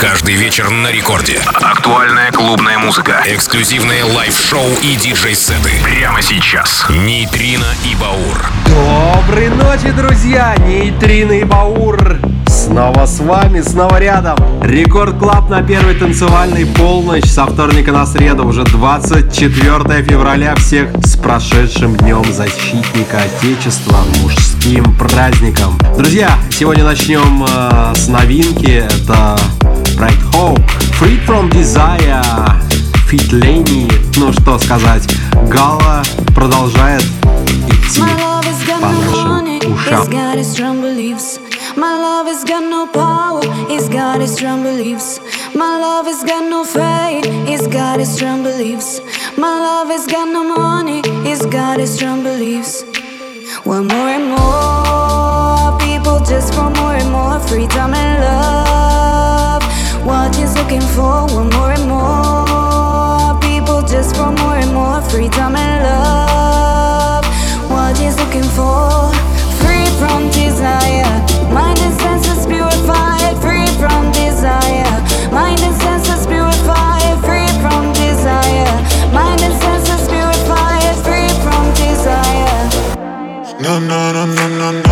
Каждый вечер на рекорде. Актуальная клубная музыка. Эксклюзивные лайв-шоу и диджей-сеты. Прямо сейчас. Нейтрино и Баур. Доброй ночи, друзья! Нейтрино и Баур снова с вами, снова рядом. Рекорд Клаб на первой танцевальной полночь со вторника на среду, уже 24 февраля. Всех с прошедшим днем защитника Отечества, мужским праздником. Друзья, сегодня начнем э, с новинки. Это Bright Hope, Free From Desire, Fit Lenny. Ну что сказать, Гала продолжает идти по нашим ушам. My love has got no power, it's got its strong beliefs. My love has got no faith, it's got its strong beliefs. My love has got no money, it's got its strong beliefs. One more and more people just for more and more freedom and love. What he's looking for, one more and more people just for more and more freedom and love. What he's looking for, free from desire, na na na na na.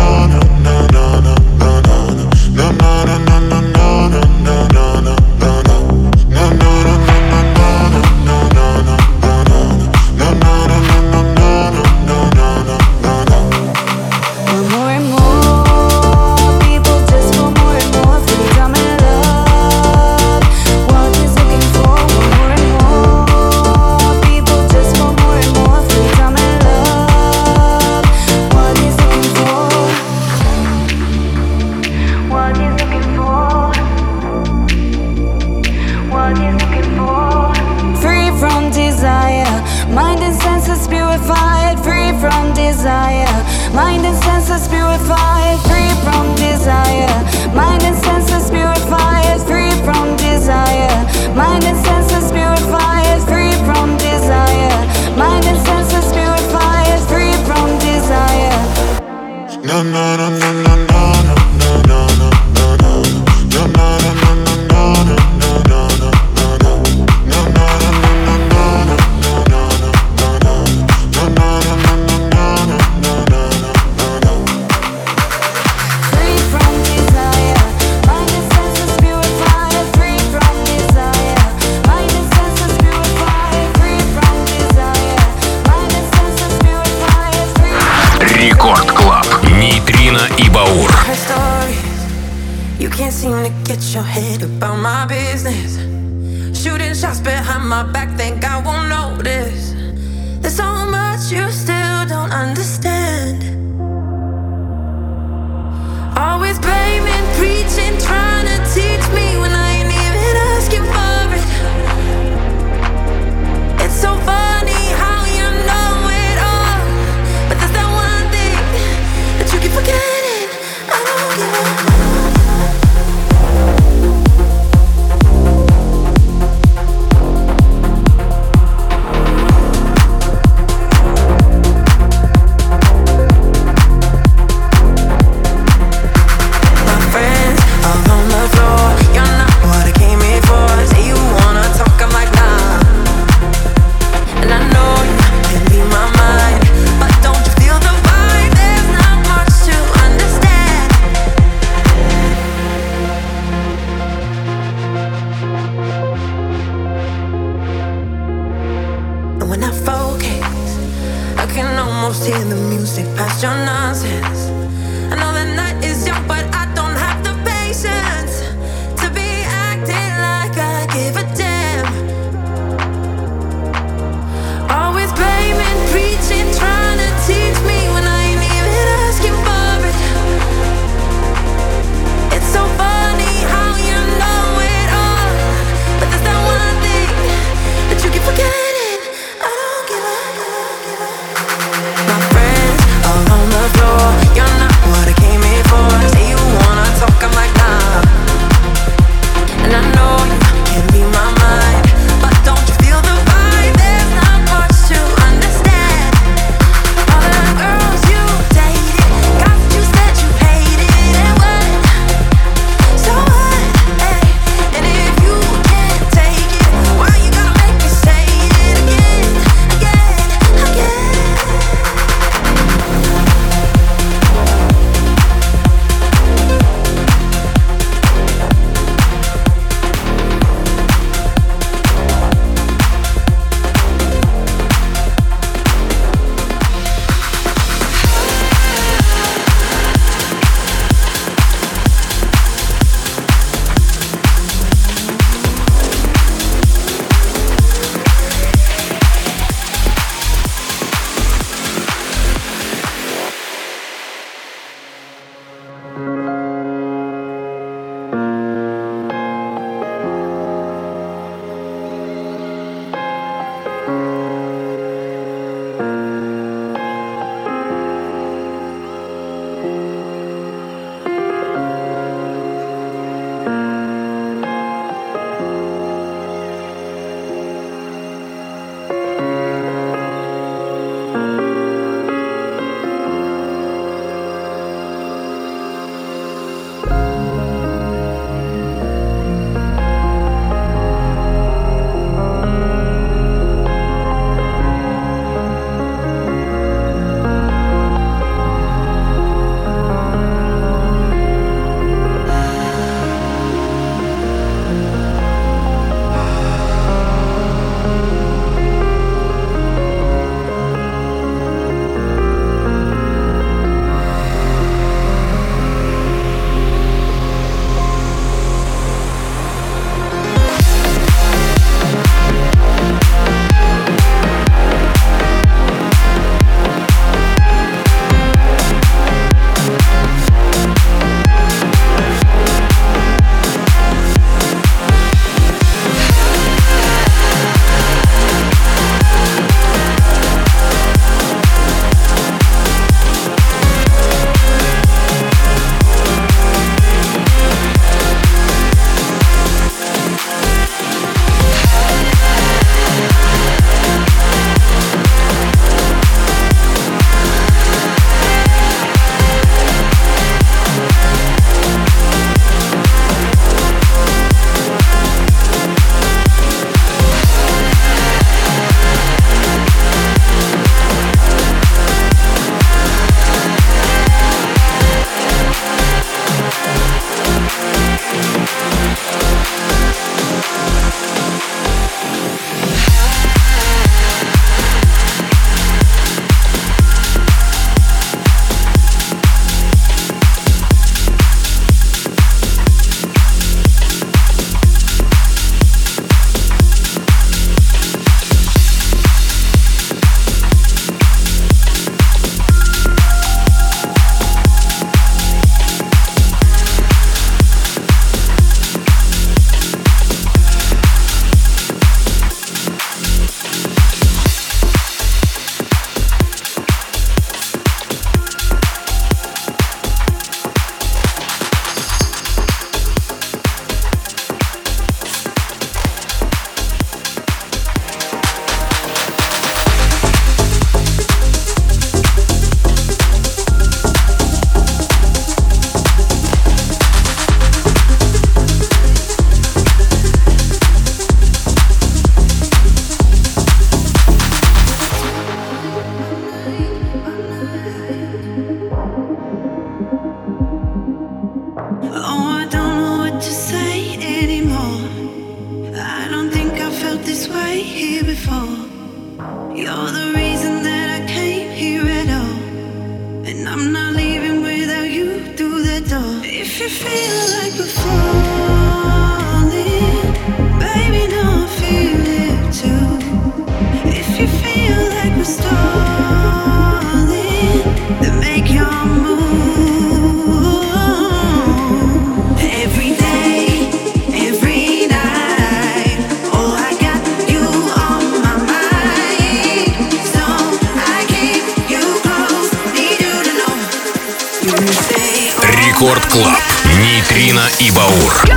И Баур.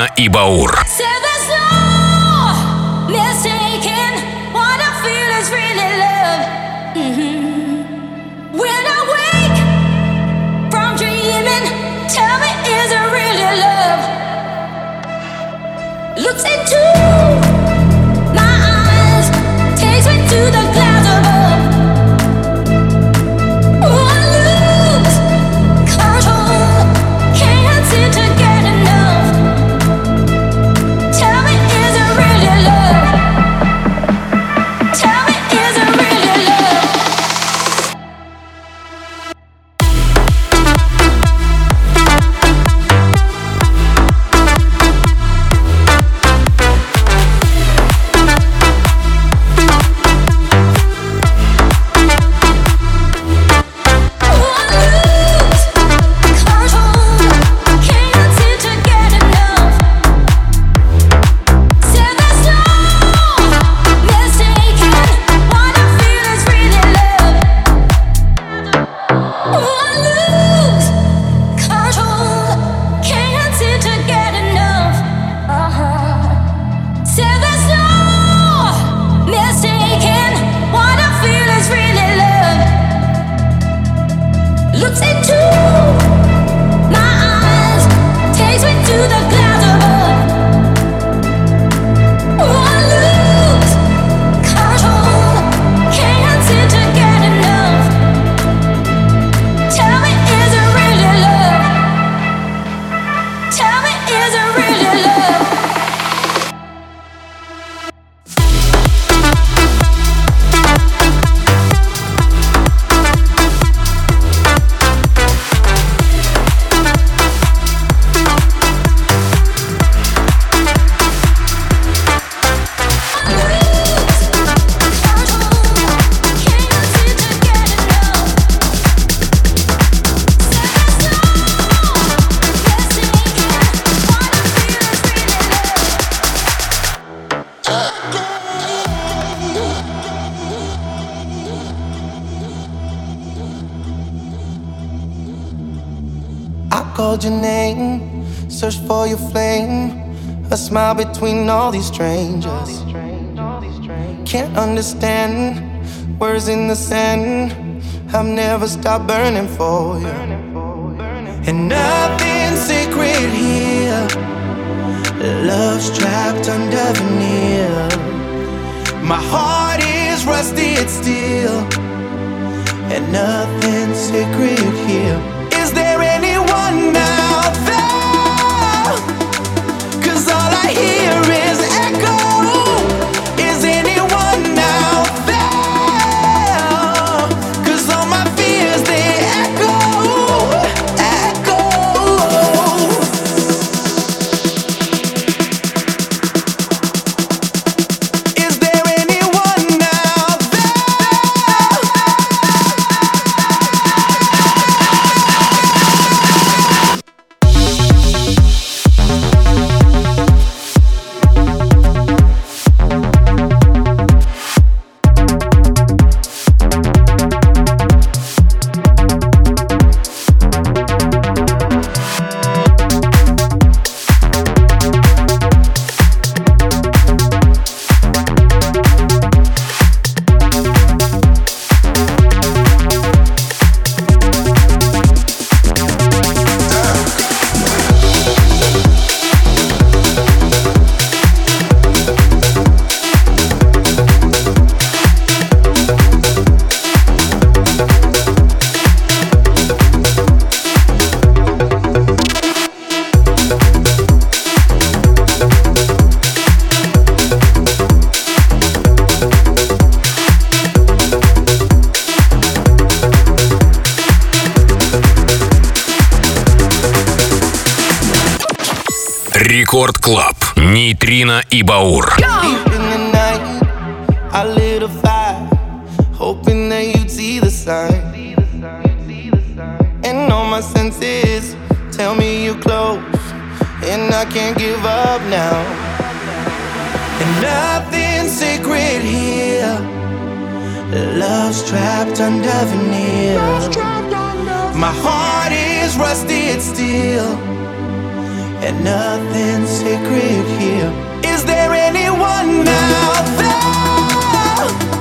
Нейтрино и Баур. All these strangers. Can't understand words in the sand. I've never stopped burning for you. And nothing's sacred here. Love's trapped under veneer. My heart is rusted steel. And nothing's sacred here. Is there anyone out there? here is all my senses tell me you're close, and I can't give up now. And nothing's sacred here. Love's trapped under veneer. My heart is rusted steel, and nothing's sacred here. Is there anyone out there?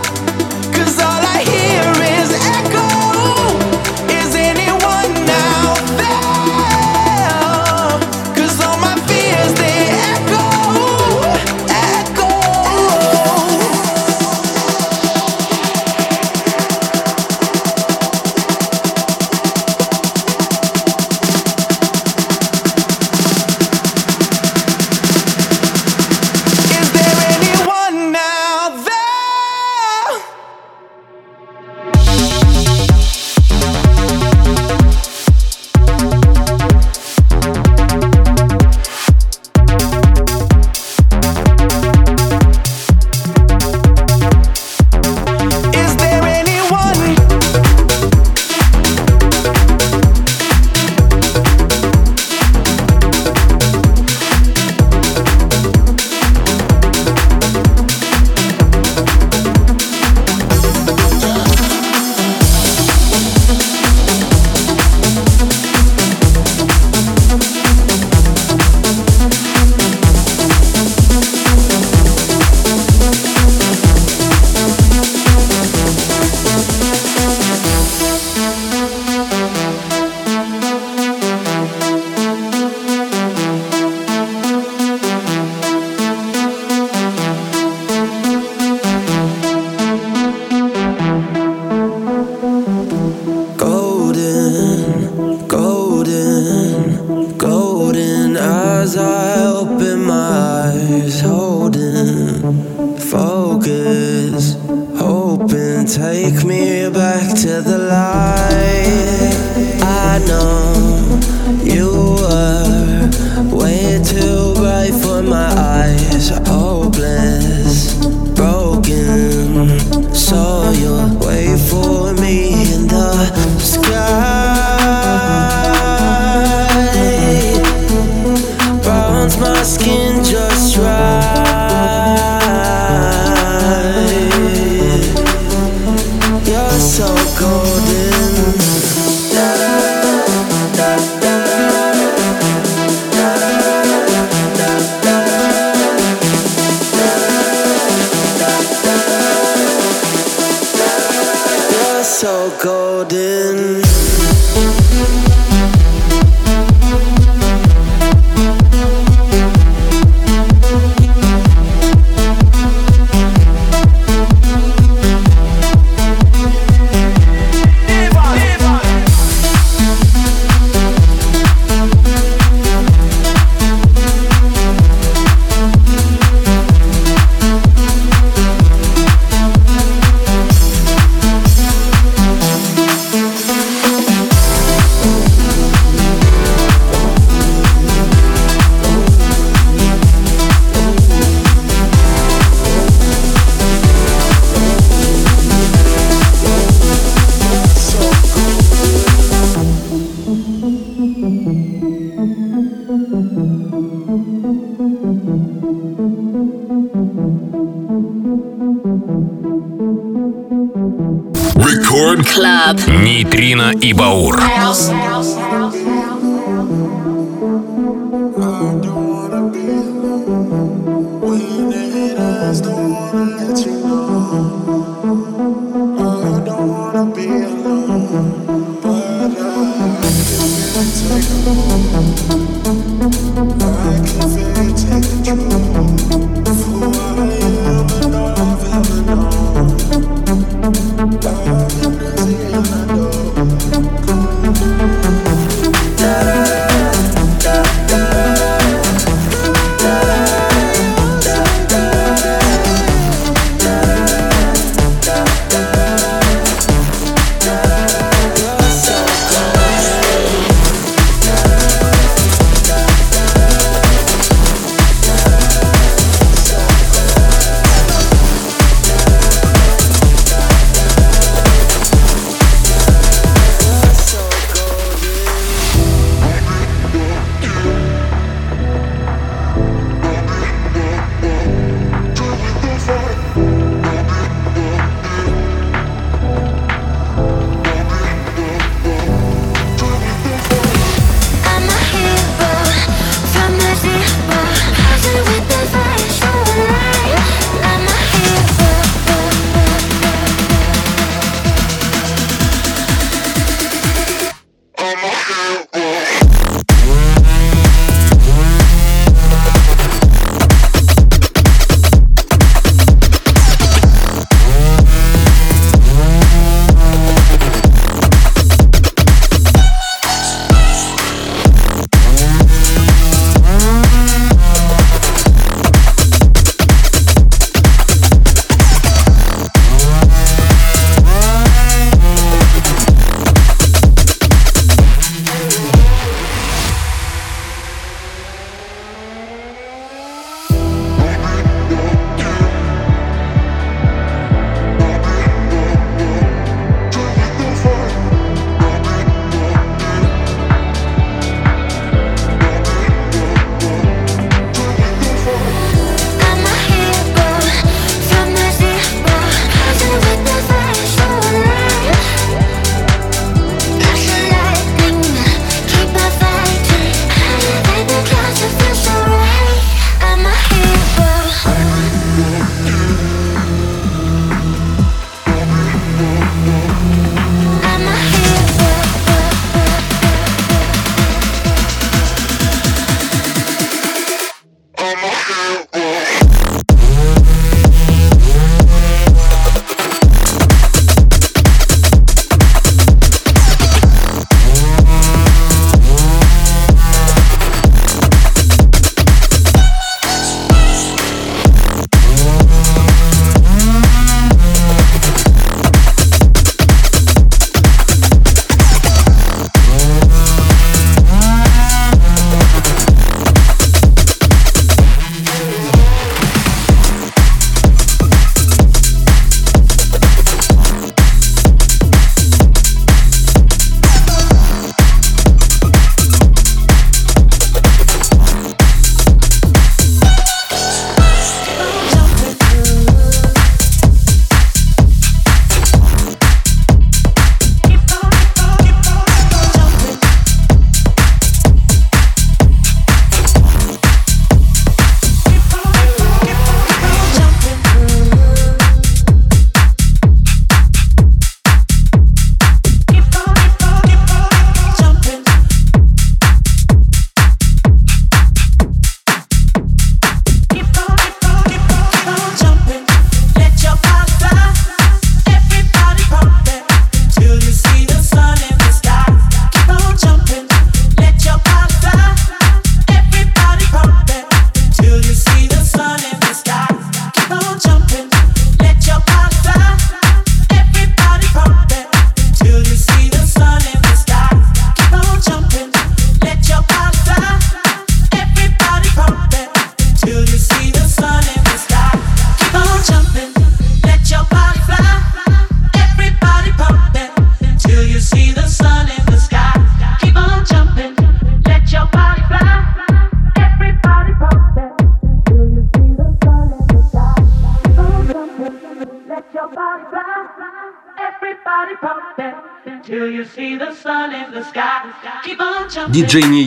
Club. Нейтрино и Баур. House. House.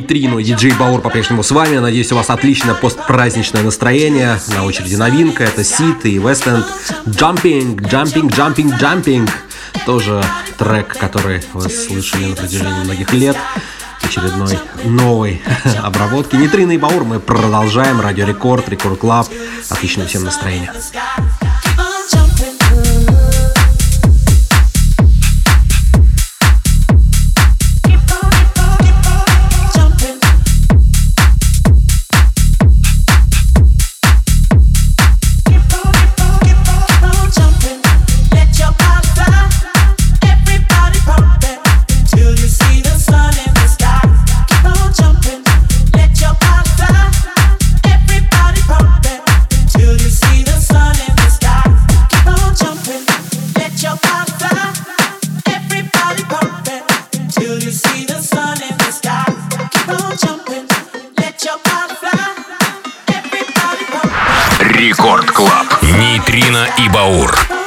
Нейтрино диджей Баур по-прежнему с вами. Надеюсь, у вас отличное постпраздничное настроение. На очереди новинка. Это Сит и Вестенд. Jumping, Jumping, Jumping, Jumping. Тоже трек, который вы слышали на протяжении многих лет очередной новой обработки. Нейтрино и Баур мы продолжаем. Радио Рекорд, Рекорд Клаб. Отличного всем настроения. и Баур.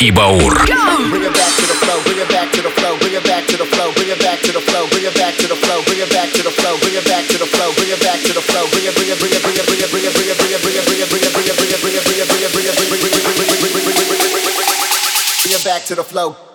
и Баур. Back to the flow.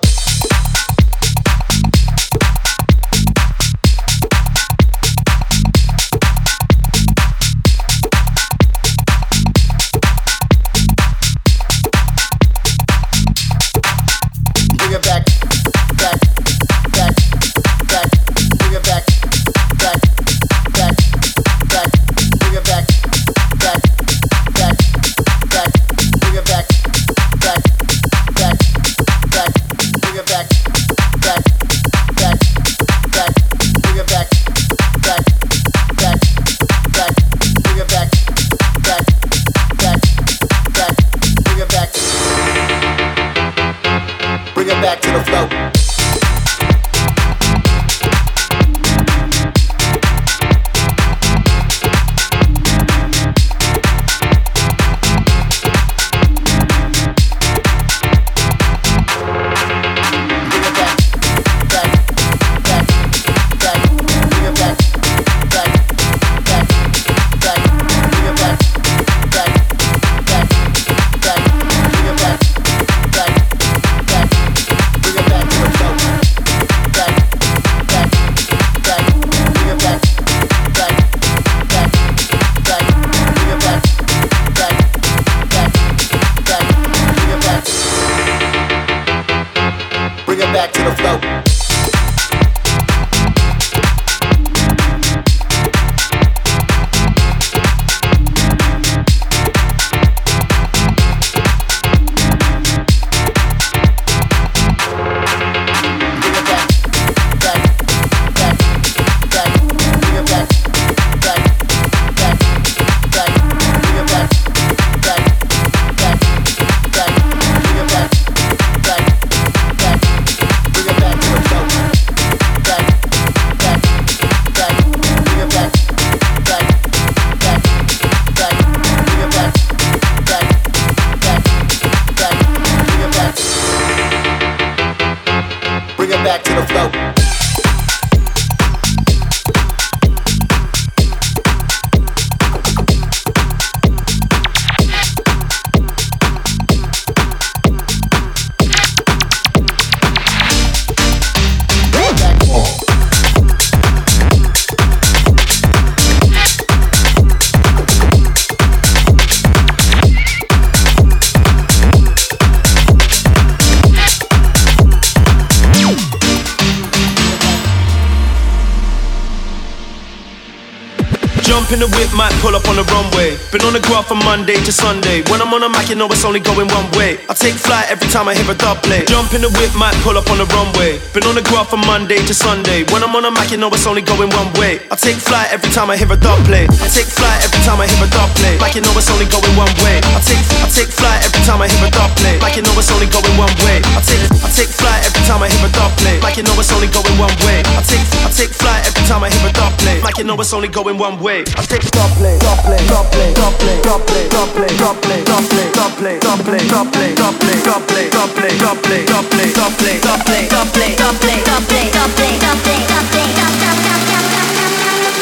Jump in the whip, might pull up on the runway. Been on the graph from Monday to Sunday. When I'm on a mic, you know it's only going one way. I take flight every time I hear a play. Jump in the whip, might pull up on the runway. Been on the graph from Monday to Sunday. When I'm on a mic, you know it's only going one way. I take flight every time I hear a play. I take flight every time I hear a play. Like you know it's only going one way. I take I take flight every time I hear a play. Like you know it's only going one way. I take I take flight every time I hear a play. Like you know it's only going one way. I take I take flight every time I hear a play. Like you know it's only going one way.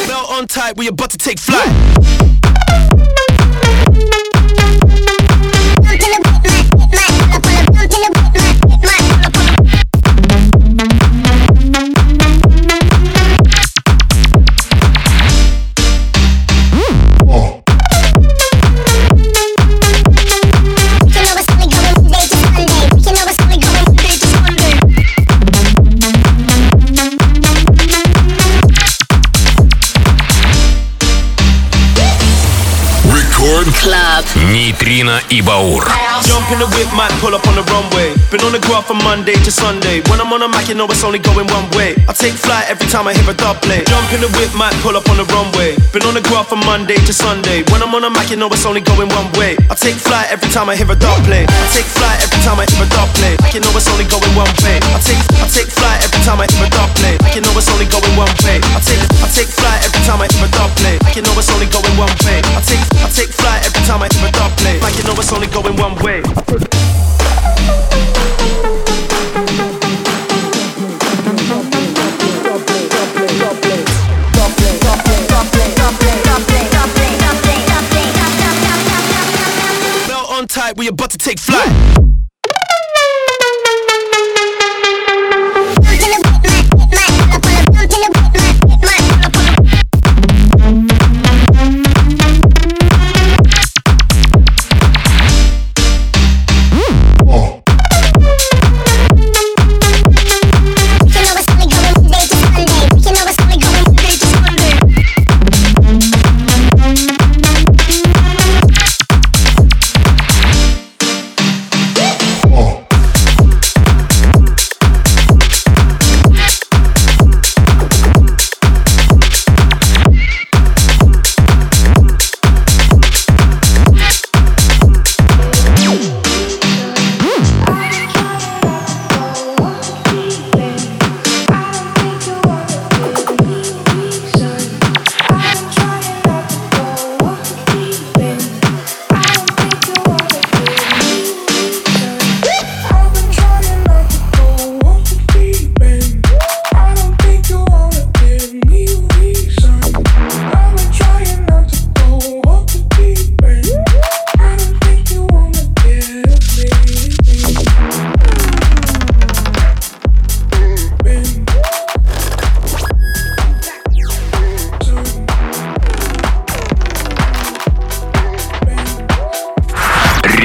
Now on tight, we about to take flight. Нейтрино и Баур. Jump in the whip, might pull up on the runway. Been on the graph from Monday to Sunday. When I'm on a mic, you know it's only going one way. I take flight every time I hear a dub play. Jump in the whip, might pull up on the runway. Been on the graph from Monday to Sunday. When I'm on a mic, you know it's only going one way. I take flight every time I hear a dub play. I take flight every time I hear a dub play. Like you know it's only going one way. I take I take flight every time I hear a dub play. Like you know it's only going one way. I take I take flight every time I hear a dub play. Like you know it's only going one way. I take like you know it's only going one way. Belt on tight, we about to take flight.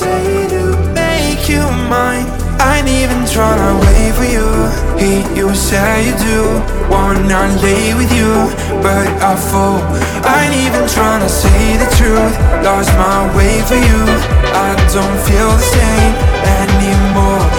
Say to make you mine. I ain't even tryna wait for you. Hear you say you do. Wanna lay with you, but I fall. I ain't even tryna say the truth. Lost my way for you. I don't feel the same anymore.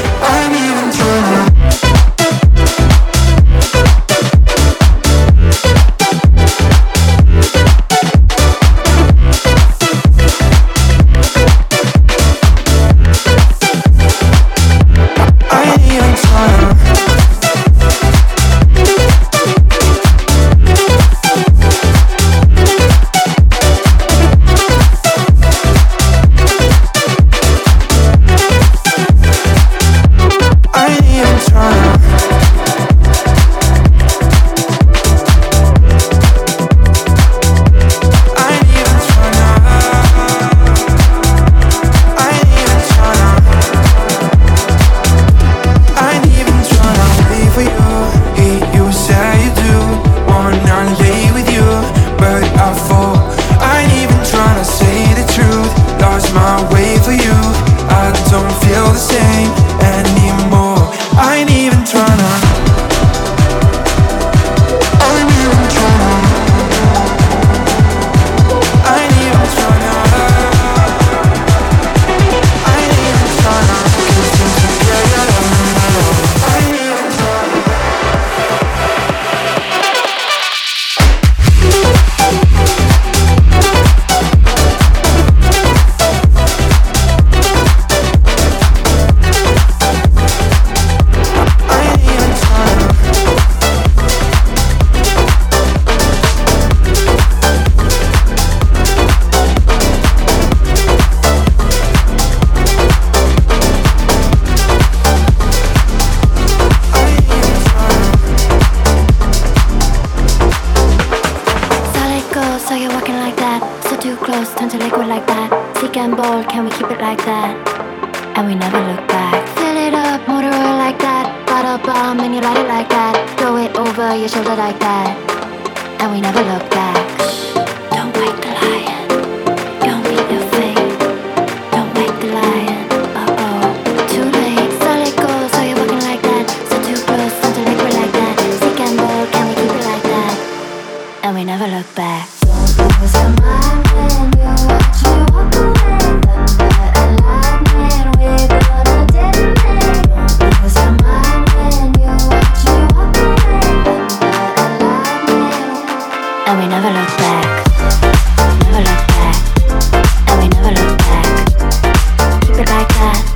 and we never look back. Never look back, and we never look back. Keep it like that.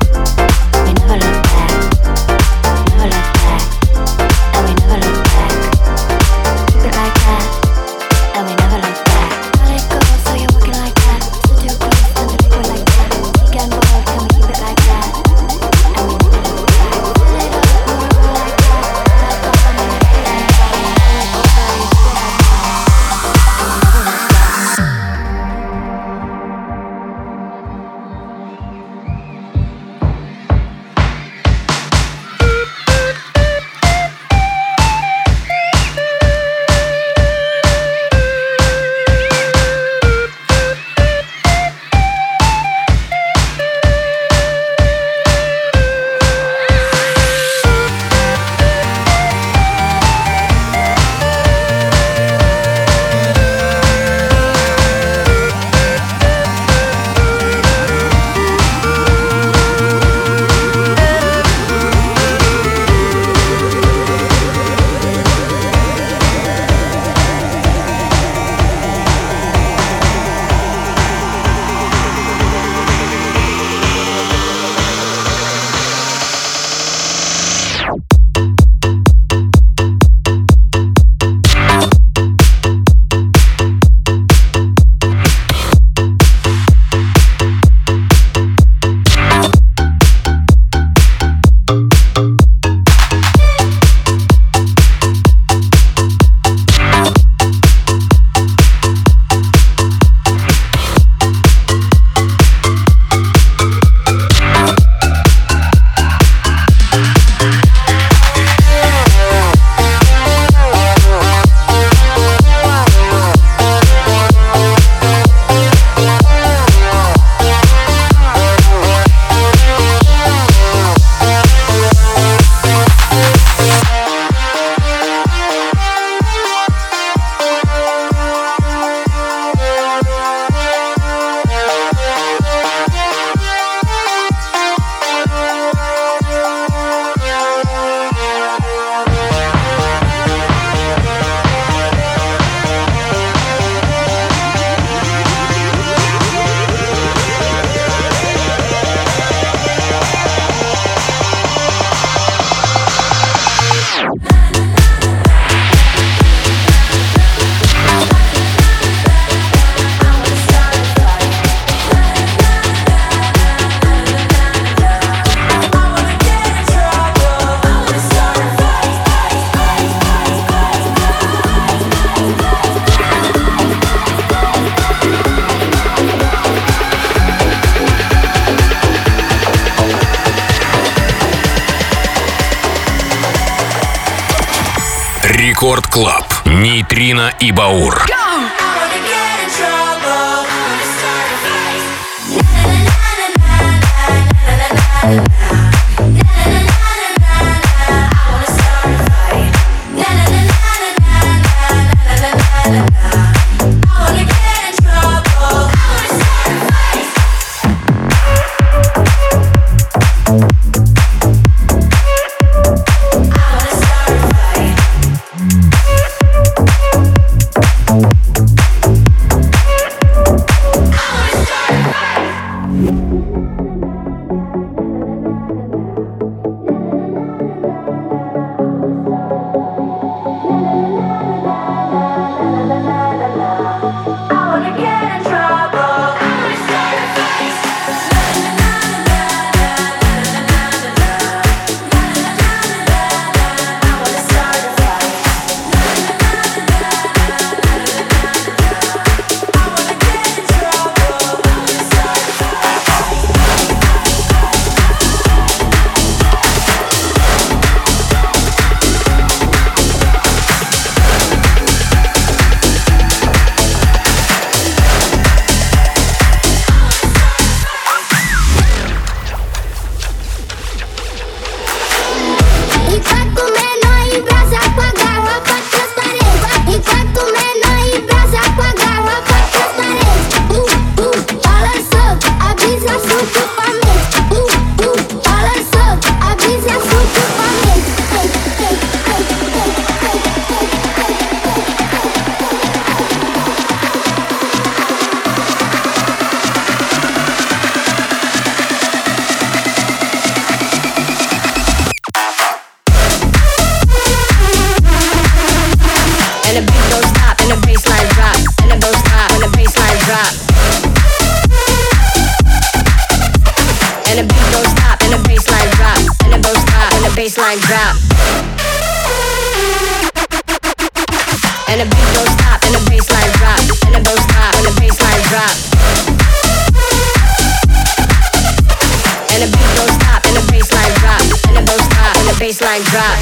And the beat don't stop, and the bassline drop, and the don't stop, and the bassline drop.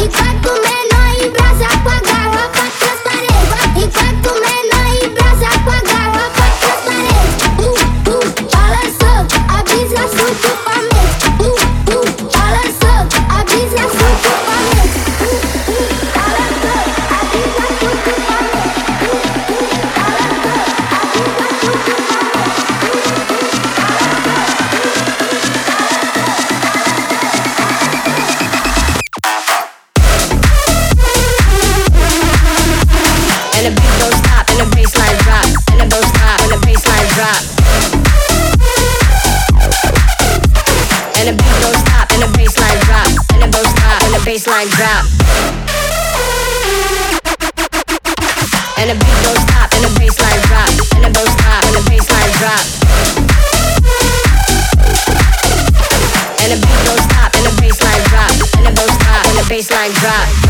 Enquanto menor em brasa com a garrafa transparente Enquanto menor em brasa com bassline drop. And the beat don't stop, and the bassline drop, and the don't stop, and the bassline drop. And the beat don't stop, and the bassline drop, and the don't stop, and the bassline drop.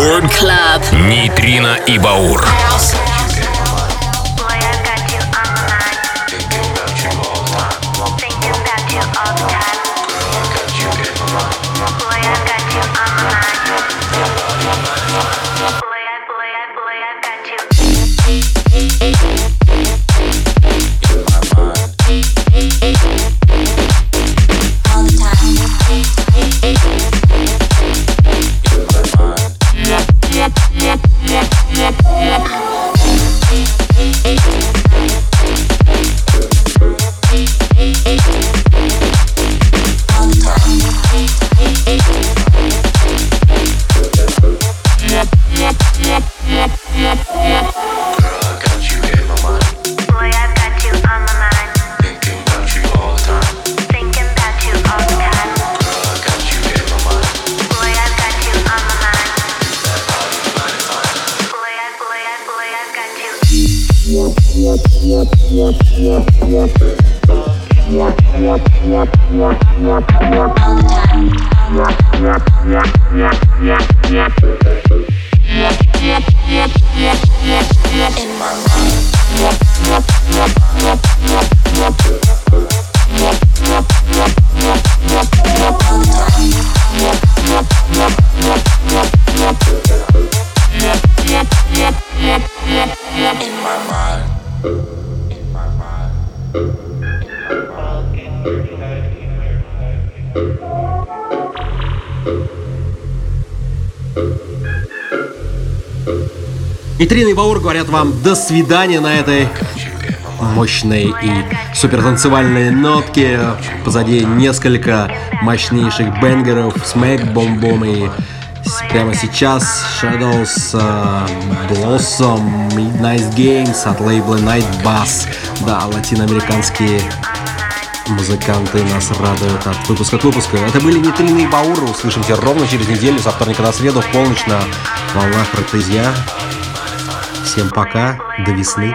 Рекорд Клаб. Нейтрино и Баур. Boy, you. Нитрина и Баур говорят вам до свидания на этой мощной и супертанцевальной нотке. Позади несколько мощнейших бенгеров, Smack, Бом Бом и прямо сейчас Shadows, э, Blossom, Midnight Games от лейбла Night Bass. Да, латиноамериканские музыканты нас радуют от выпуска к выпуску. Это были Нитрина и Баур. Услышимся ровно через неделю, со вторника на среду, в полночь на волнах Ротезья. Всем пока, до весны.